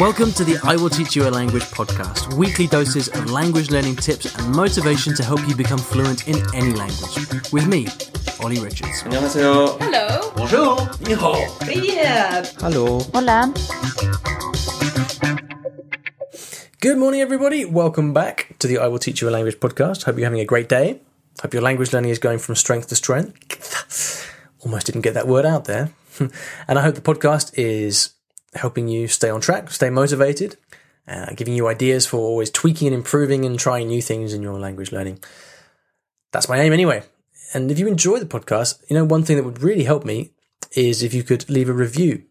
Welcome to the I Will Teach You a Language podcast, weekly doses of language learning tips and motivation to help you become fluent in any language. With me, Ollie Richards. 안녕하세요. Hello. Bonjour. Ni hao. Hello. Hola. Good morning, everybody. Welcome back to the I Will Teach You a Language podcast. Hope you're having a great day. Hope your language learning is going from strength to strength. Almost didn't get that word out there. and I hope the podcast is helping you stay on track, stay motivated, uh, giving you ideas for always tweaking and improving and trying new things in your language learning. That's my aim anyway. And if you enjoy the podcast, you know, one thing that would really help me is if you could leave a review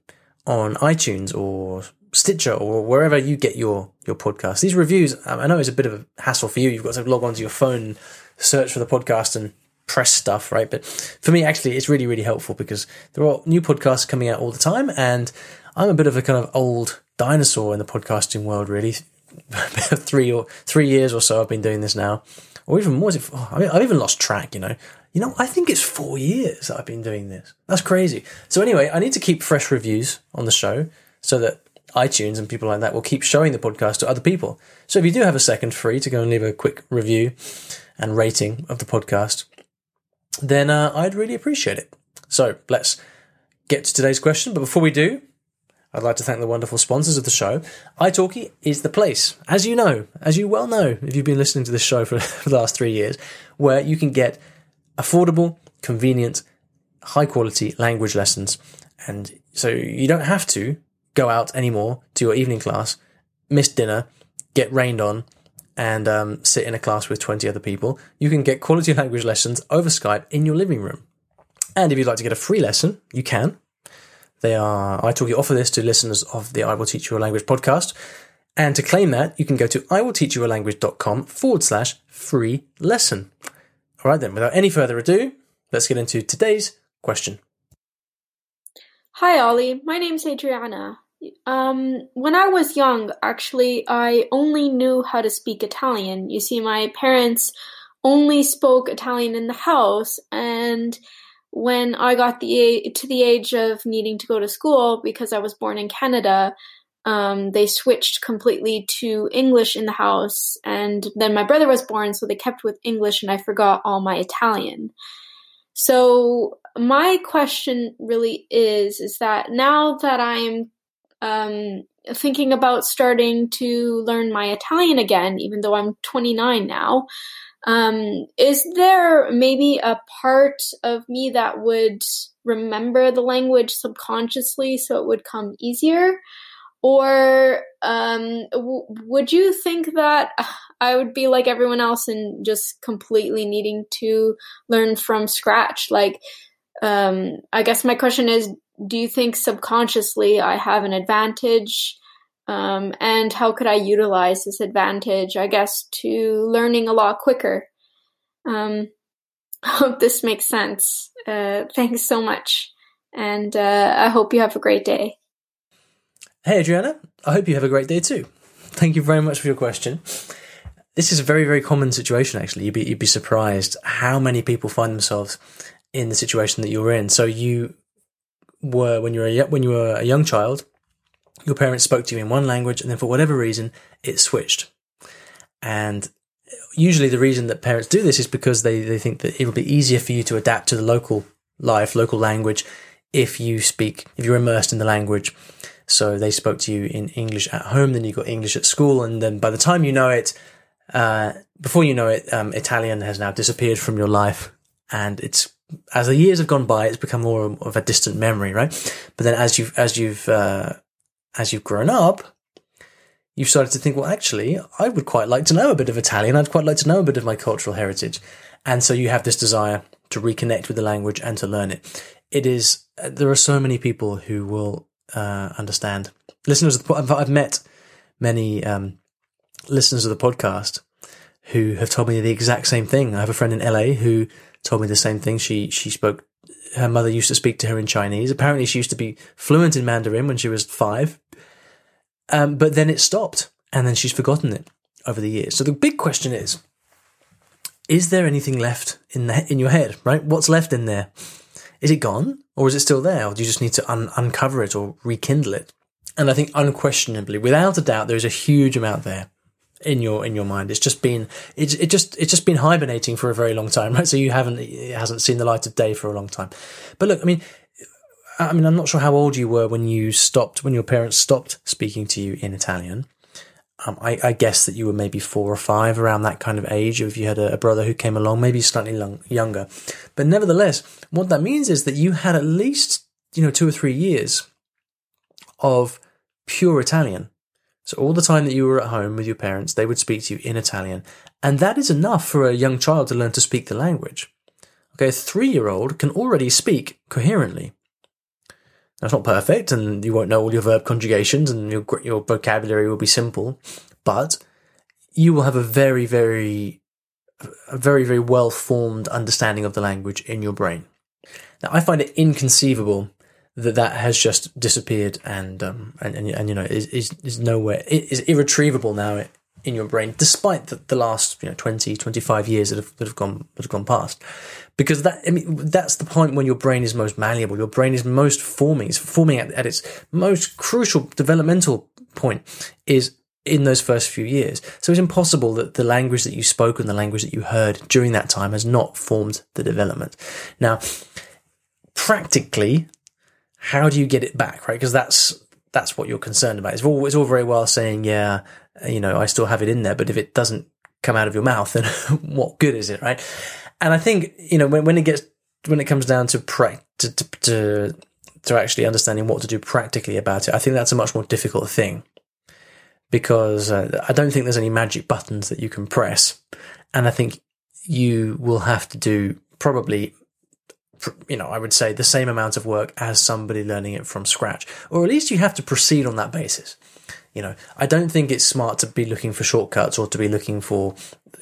on iTunes or Stitcher or wherever you get your, your podcast. These reviews, um, I know it's a bit of a hassle for you. You've got to log onto your phone, search for the podcast and press stuff, right? But for me, actually, it's really, really helpful because there are new podcasts coming out all the time and I'm a bit of a kind of old dinosaur in the podcasting world, really. three or three years or so I've been doing this now, or even more. It, oh, I mean, I've even lost track. You know, you know. I think it's four years that I've been doing this. That's crazy. So anyway, I need to keep fresh reviews on the show so that iTunes and people like that will keep showing the podcast to other people. So if you do have a second free to go and leave a quick review and rating of the podcast, then uh, I'd really appreciate it. So let's get to today's question. But before we do, I'd like to thank the wonderful sponsors of the show. italki is the place, as you know, as you well know, if you've been listening to this show for, for the last three years, where you can get affordable, convenient, high quality language lessons. And so you don't have to go out anymore to your evening class, miss dinner, get rained on, and um, sit in a class with 20 other people. You can get quality language lessons over Skype in your living room. And if you'd like to get a free lesson, you can. They are, italki offer this to listeners of the I Will Teach You a Language podcast. And to claim that, you can go to iwillteachyoualanguage.com forward slash free lesson. All right, then, without any further ado, let's get into today's question. Hi, Ollie. My name's Adriana. Um, when I was young, actually, I only knew how to speak Italian. You see, my parents only spoke Italian in the house, and when I got the to the age of needing to go to school because I was born in Canada, um, they switched completely to English in the house, and then my brother was born, so they kept with English, and I forgot all my Italian. So my question really is: is that now that I'm um, thinking about starting to learn my Italian again, even though I'm 29 now. Um, is there maybe a part of me that would remember the language subconsciously so it would come easier? Or um, w- would you think that I would be like everyone else and just completely needing to learn from scratch? Like, um, I guess my question is do you think subconsciously I have an advantage? Um, and how could I utilize this advantage, I guess, to learning a lot quicker? Um, hope this makes sense. Uh, thanks so much. And uh, I hope you have a great day. Hey, Adriana. I hope you have a great day too. Thank you very much for your question. This is a very, very common situation, actually. You'd be, you'd be surprised how many people find themselves in the situation that you're in. So you were, when you were a, when you were a young child, your parents spoke to you in one language and then for whatever reason it switched. And usually the reason that parents do this is because they, they think that it'll be easier for you to adapt to the local life local language if you speak if you're immersed in the language. So they spoke to you in english at home then you got english at school and then by the time you know it uh, before you know it um, italian has now disappeared from your life. And it's as the years have gone by it's become more of a distant memory right? But then as you've as you've uh, as you've grown up, you've started to think, well, actually, I would quite like to know a bit of Italian. I'd quite like to know a bit of my cultural heritage. And so you have this desire to reconnect with the language and to learn it. It is, there are so many people who will uh, understand. Listeners, of the, I've met many um, listeners of the podcast who have told me the exact same thing. I have a friend in LA who told me the same thing. She she spoke her mother used to speak to her in Chinese. Apparently, she used to be fluent in Mandarin when she was five. Um, but then it stopped, and then she's forgotten it over the years. So the big question is: Is there anything left in the, in your head? Right? What's left in there? Is it gone, or is it still there, or do you just need to un- uncover it or rekindle it? And I think unquestionably, without a doubt, there's a huge amount there in your in your mind. It's just been it's it just it's just been hibernating for a very long time, right? So you haven't it hasn't seen the light of day for a long time. But look, I mean, I mean, I'm not sure how old you were when you stopped when your parents stopped speaking to you in Italian. Um, I, I, guess that you were maybe four or five around that kind of age. If you had a, a brother who came along, maybe slightly long, younger, but nevertheless, what that means is that you had at least you know two or three years of pure Italian so all the time that you were at home with your parents, they would speak to you in Italian. And that is enough for a young child to learn to speak the language. Okay, a three year old can already speak coherently. That's not perfect, and you won't know all your verb conjugations, and your, your vocabulary will be simple, but you will have a very, very, a very, very well formed understanding of the language in your brain. Now, I find it inconceivable that that has just disappeared and um and and, and you know is, is is nowhere it is irretrievable now in your brain despite the, the last you know 20 25 years that have, that have gone that have gone past because that I mean that's the point when your brain is most malleable your brain is most forming it's forming at, at its most crucial developmental point is in those first few years. So it's impossible that the language that you spoke and the language that you heard during that time has not formed the development. Now, practically, how do you get it back, right? Because that's that's what you're concerned about. It's all it's all very well saying, yeah, you know, I still have it in there, but if it doesn't come out of your mouth, then what good is it, right? And I think you know when when it gets when it comes down to to, to, to to actually understanding what to do practically about it, I think that's a much more difficult thing because uh, I don't think there's any magic buttons that you can press, and I think you will have to do probably you know, I would say the same amount of work as somebody learning it from scratch, or at least you have to proceed on that basis. You know, I don't think it's smart to be looking for shortcuts or to be looking for,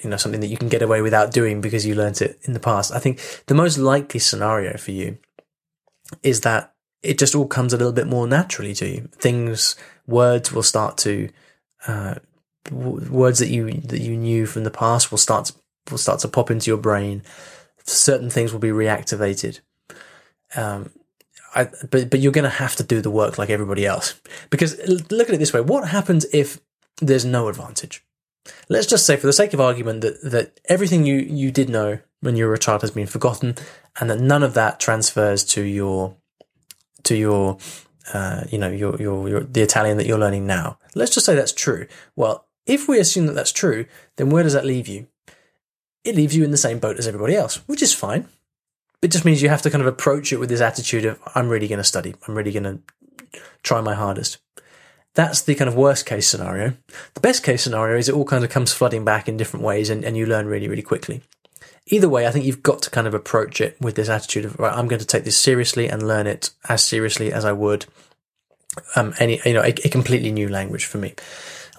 you know, something that you can get away without doing because you learnt it in the past. I think the most likely scenario for you is that it just all comes a little bit more naturally to you. Things, words will start to, uh, words that you that you knew from the past will start to, will start to pop into your brain certain things will be reactivated. Um, I, but but you're going to have to do the work like everybody else because look at it this way: what happens if there's no advantage? Let's just say, for the sake of argument, that that everything you you did know when you were a child has been forgotten, and that none of that transfers to your to your uh, you know your, your your the Italian that you're learning now. Let's just say that's true. Well, if we assume that that's true, then where does that leave you? it leaves you in the same boat as everybody else, which is fine. It just means you have to kind of approach it with this attitude of, I'm really going to study. I'm really going to try my hardest. That's the kind of worst case scenario. The best case scenario is it all kind of comes flooding back in different ways and, and you learn really, really quickly. Either way, I think you've got to kind of approach it with this attitude of, right, I'm going to take this seriously and learn it as seriously as I would um, any, you know, a, a completely new language for me.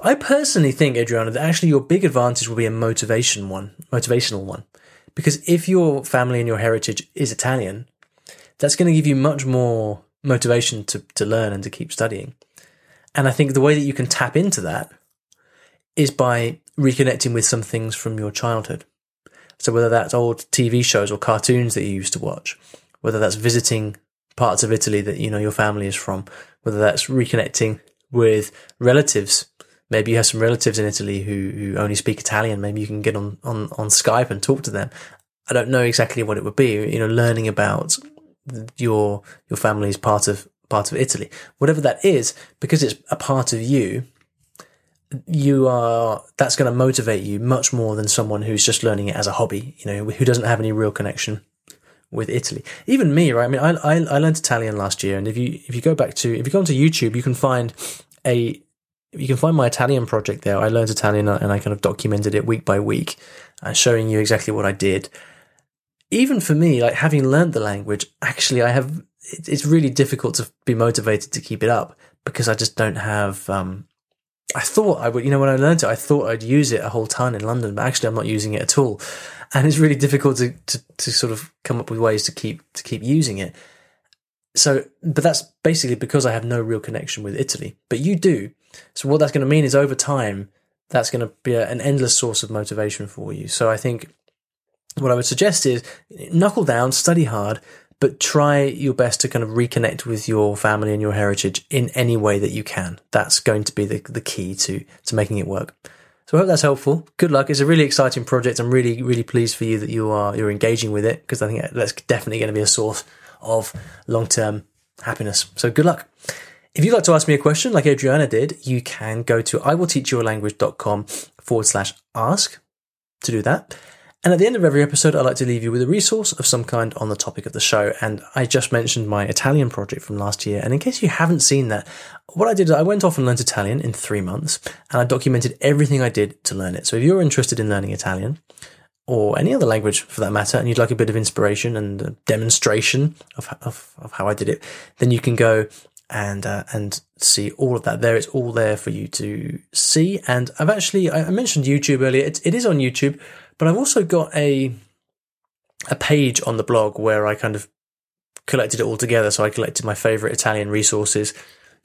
I personally think, Adriana, that actually your big advantage will be a motivation one, motivational one. Because if your family and your heritage is Italian, that's going to give you much more motivation to, to learn and to keep studying. And I think the way that you can tap into that is by reconnecting with some things from your childhood. So whether that's old TV shows or cartoons that you used to watch, whether that's visiting parts of Italy that you know your family is from, whether that's reconnecting with relatives maybe you have some relatives in Italy who, who only speak Italian. Maybe you can get on, on, on Skype and talk to them. I don't know exactly what it would be, you know, learning about your, your family's part of, part of Italy. Whatever that is, because it's a part of you, you are, that's going to motivate you much more than someone who's just learning it as a hobby, you know, who doesn't have any real connection with Italy. Even me, right? I mean, I, I, I learned Italian last year, and if you if you go back to if you go onto YouTube, you can find a you can find my Italian project there. I learned Italian and I kind of documented it week by week, uh, showing you exactly what I did. Even for me, like having learned the language, actually, I have, it's really difficult to be motivated to keep it up because I just don't have, um, I thought I would, you know, when I learned it, I thought I'd use it a whole ton in London, but actually I'm not using it at all. And it's really difficult to, to, to sort of come up with ways to keep, to keep using it. So, but that's basically because I have no real connection with Italy, but you do. So what that's going to mean is over time, that's going to be a, an endless source of motivation for you. So I think what I would suggest is knuckle down, study hard, but try your best to kind of reconnect with your family and your heritage in any way that you can. That's going to be the, the key to, to making it work. So I hope that's helpful. Good luck. It's a really exciting project. I'm really, really pleased for you that you are, you're engaging with it because I think that's definitely going to be a source of long term happiness. So good luck. If you'd like to ask me a question like Adriana did, you can go to iwillteachyoualanguage.com forward slash ask to do that. And at the end of every episode, I like to leave you with a resource of some kind on the topic of the show. And I just mentioned my Italian project from last year. And in case you haven't seen that, what I did is I went off and learned Italian in three months and I documented everything I did to learn it. So if you're interested in learning Italian, or any other language for that matter, and you'd like a bit of inspiration and demonstration of, of, of how I did it, then you can go and uh, and see all of that there. It's all there for you to see. And I've actually I mentioned YouTube earlier. It, it is on YouTube, but I've also got a a page on the blog where I kind of collected it all together. So I collected my favorite Italian resources,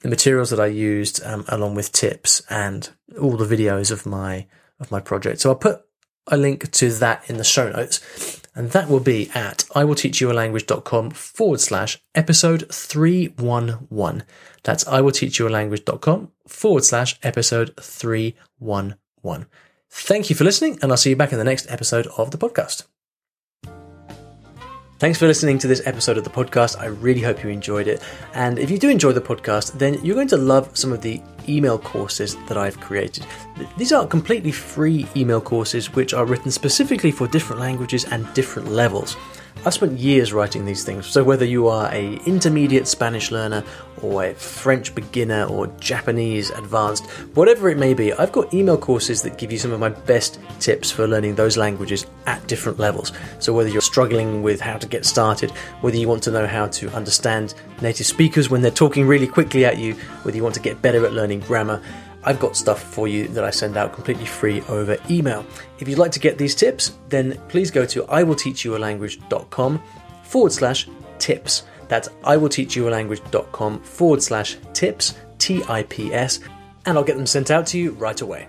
the materials that I used, um, along with tips and all the videos of my of my project. So I'll put a link to that in the show notes, and that will be at iwillteachyoualanguage.com forward slash episode three one one. That's iwillteachyoualanguage.com forward slash episode three one one. Thank you for listening, and I'll see you back in the next episode of the podcast. Thanks for listening to this episode of the podcast. I really hope you enjoyed it. And if you do enjoy the podcast, then you're going to love some of the email courses that I've created. These are completely free email courses which are written specifically for different languages and different levels. I've spent years writing these things, so whether you are a intermediate Spanish learner or a French beginner or Japanese advanced, whatever it may be, I've got email courses that give you some of my best tips for learning those languages at different levels. So whether you're struggling with how to get started, whether you want to know how to understand native speakers when they're talking really quickly at you, whether you want to get better at learning grammar, I've got stuff for you that I send out completely free over email. If you'd like to get these tips, then please go to iwillteachyoualanguage.com forward slash tips. That's iwillteachyoualanguage.com forward slash tips, T I P S, and I'll get them sent out to you right away.